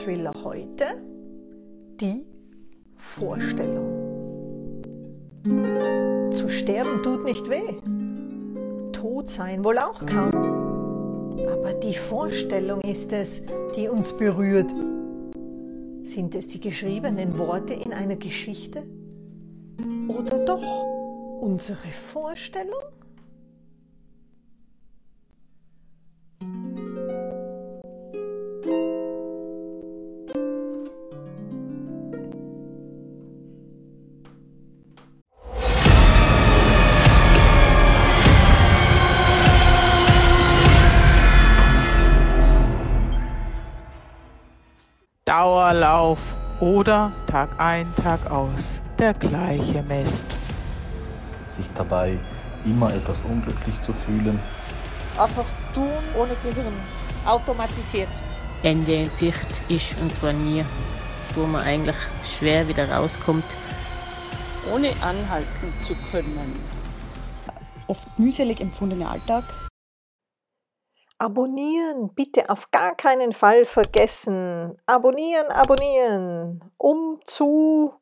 Mini-Thriller heute die Vorstellung. Zu sterben tut nicht weh, tot sein wohl auch kaum. Aber die Vorstellung ist es, die uns berührt. Sind es die geschriebenen Worte in einer Geschichte? Oder doch unsere Vorstellung? Dauerlauf oder Tag ein, Tag aus der gleiche Mist. Sich dabei immer etwas unglücklich zu fühlen. Einfach tun ohne Gehirn, automatisiert. Ende in Sicht ist und zwar nie, wo man eigentlich schwer wieder rauskommt. Ohne anhalten zu können. Oft mühselig empfundener Alltag Abonnieren, bitte auf gar keinen Fall vergessen. Abonnieren, abonnieren, um zu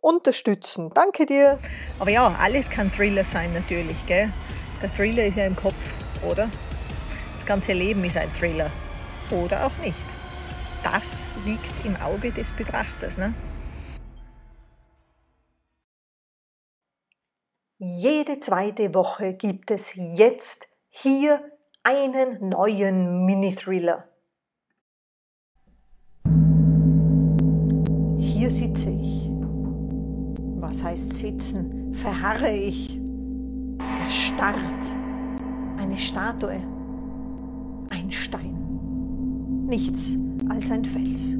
unterstützen. Danke dir. Aber ja, alles kann Thriller sein natürlich, gell? Der Thriller ist ja im Kopf, oder? Das ganze Leben ist ein Thriller. Oder auch nicht. Das liegt im Auge des Betrachters, ne? Jede zweite Woche gibt es jetzt hier einen neuen Mini-Thriller. Hier sitze ich. Was heißt sitzen? Verharre ich. Erstarrt. Eine Statue. Ein Stein. Nichts als ein Fels.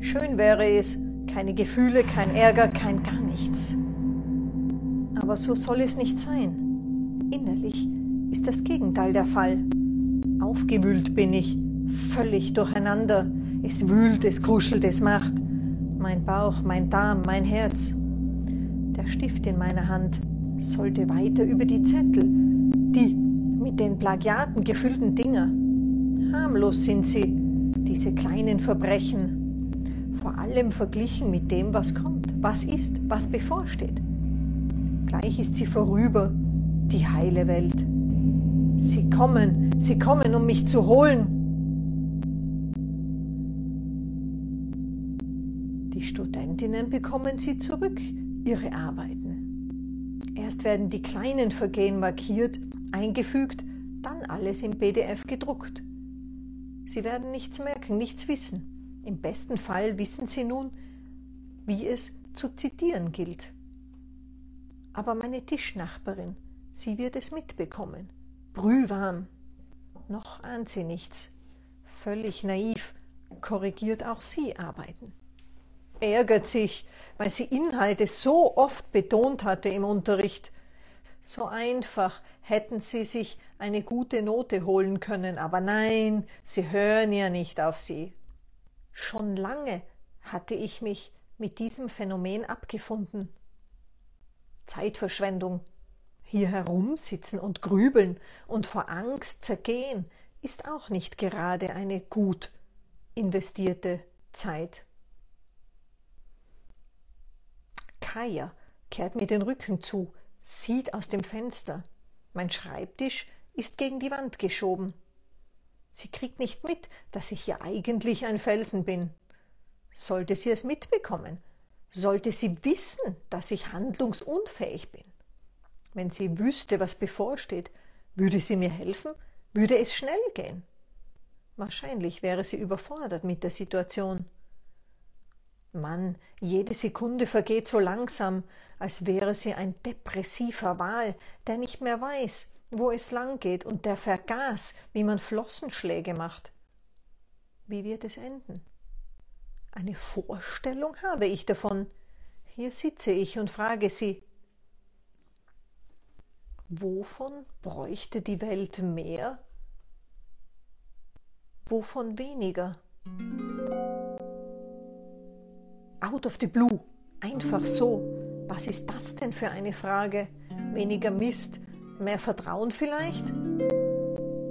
Schön wäre es, keine Gefühle, kein Ärger, kein gar nichts. Aber so soll es nicht sein. Innerlich ist das Gegenteil der Fall. Aufgewühlt bin ich, völlig durcheinander. Es wühlt, es kuschelt, es macht. Mein Bauch, mein Darm, mein Herz. Der Stift in meiner Hand sollte weiter über die Zettel, die mit den Plagiaten gefüllten Dinger. Harmlos sind sie, diese kleinen Verbrechen, vor allem verglichen mit dem, was kommt, was ist, was bevorsteht. Gleich ist sie vorüber, die heile Welt. Sie kommen, sie kommen, um mich zu holen. Die Studentinnen bekommen sie zurück, ihre Arbeiten. Erst werden die kleinen Vergehen markiert, eingefügt, dann alles im PDF gedruckt. Sie werden nichts merken, nichts wissen. Im besten Fall wissen sie nun, wie es zu zitieren gilt. Aber meine Tischnachbarin, sie wird es mitbekommen brühwarm. Noch ahnt sie nichts. Völlig naiv korrigiert auch sie Arbeiten. Ärgert sich, weil sie Inhalte so oft betont hatte im Unterricht. So einfach hätten sie sich eine gute Note holen können, aber nein, sie hören ja nicht auf sie. Schon lange hatte ich mich mit diesem Phänomen abgefunden. Zeitverschwendung, hier herumsitzen und grübeln und vor Angst zergehen ist auch nicht gerade eine gut investierte Zeit. Kaya kehrt mir den Rücken zu, sieht aus dem Fenster. Mein Schreibtisch ist gegen die Wand geschoben. Sie kriegt nicht mit, dass ich ja eigentlich ein Felsen bin. Sollte sie es mitbekommen, sollte sie wissen, dass ich handlungsunfähig bin. Wenn sie wüsste, was bevorsteht, würde sie mir helfen? Würde es schnell gehen? Wahrscheinlich wäre sie überfordert mit der Situation. Mann, jede Sekunde vergeht so langsam, als wäre sie ein depressiver Wal, der nicht mehr weiß, wo es lang geht und der vergaß, wie man Flossenschläge macht. Wie wird es enden? Eine Vorstellung habe ich davon. Hier sitze ich und frage sie, Wovon bräuchte die Welt mehr? Wovon weniger? Out of the blue, einfach so. Was ist das denn für eine Frage? Weniger Mist, mehr Vertrauen vielleicht?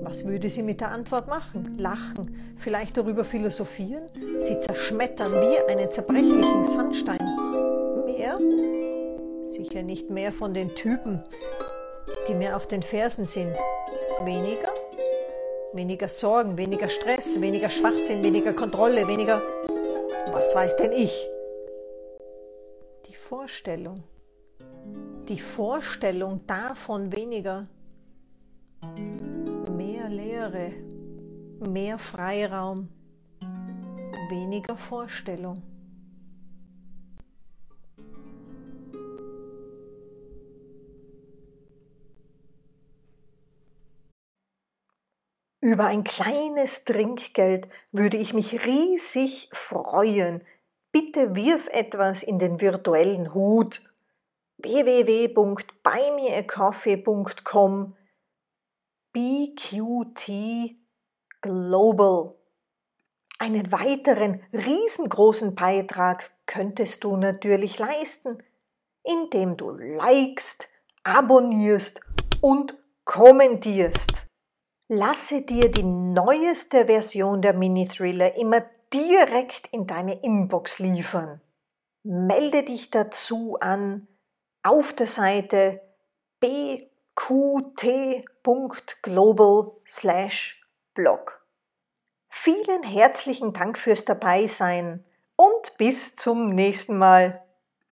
Was würde sie mit der Antwort machen? Lachen? Vielleicht darüber philosophieren? Sie zerschmettern wie einen zerbrechlichen Sandstein. Mehr? Sicher nicht mehr von den Typen, die mir auf den Fersen sind. Weniger? Weniger Sorgen, weniger Stress, weniger Schwachsinn, weniger Kontrolle, weniger... Was weiß denn ich? Die Vorstellung. Die Vorstellung davon weniger. Mehr Leere, mehr Freiraum, weniger Vorstellung. Über ein kleines Trinkgeld würde ich mich riesig freuen. Bitte wirf etwas in den virtuellen Hut. www.buymeacoffee.com BQT Global. Einen weiteren riesengroßen Beitrag könntest du natürlich leisten, indem du likest, abonnierst und kommentierst. Lasse dir die neueste Version der Mini-Thriller immer direkt in deine Inbox liefern. Melde dich dazu an auf der Seite bqt.global/blog. Vielen herzlichen Dank fürs Dabeisein und bis zum nächsten Mal.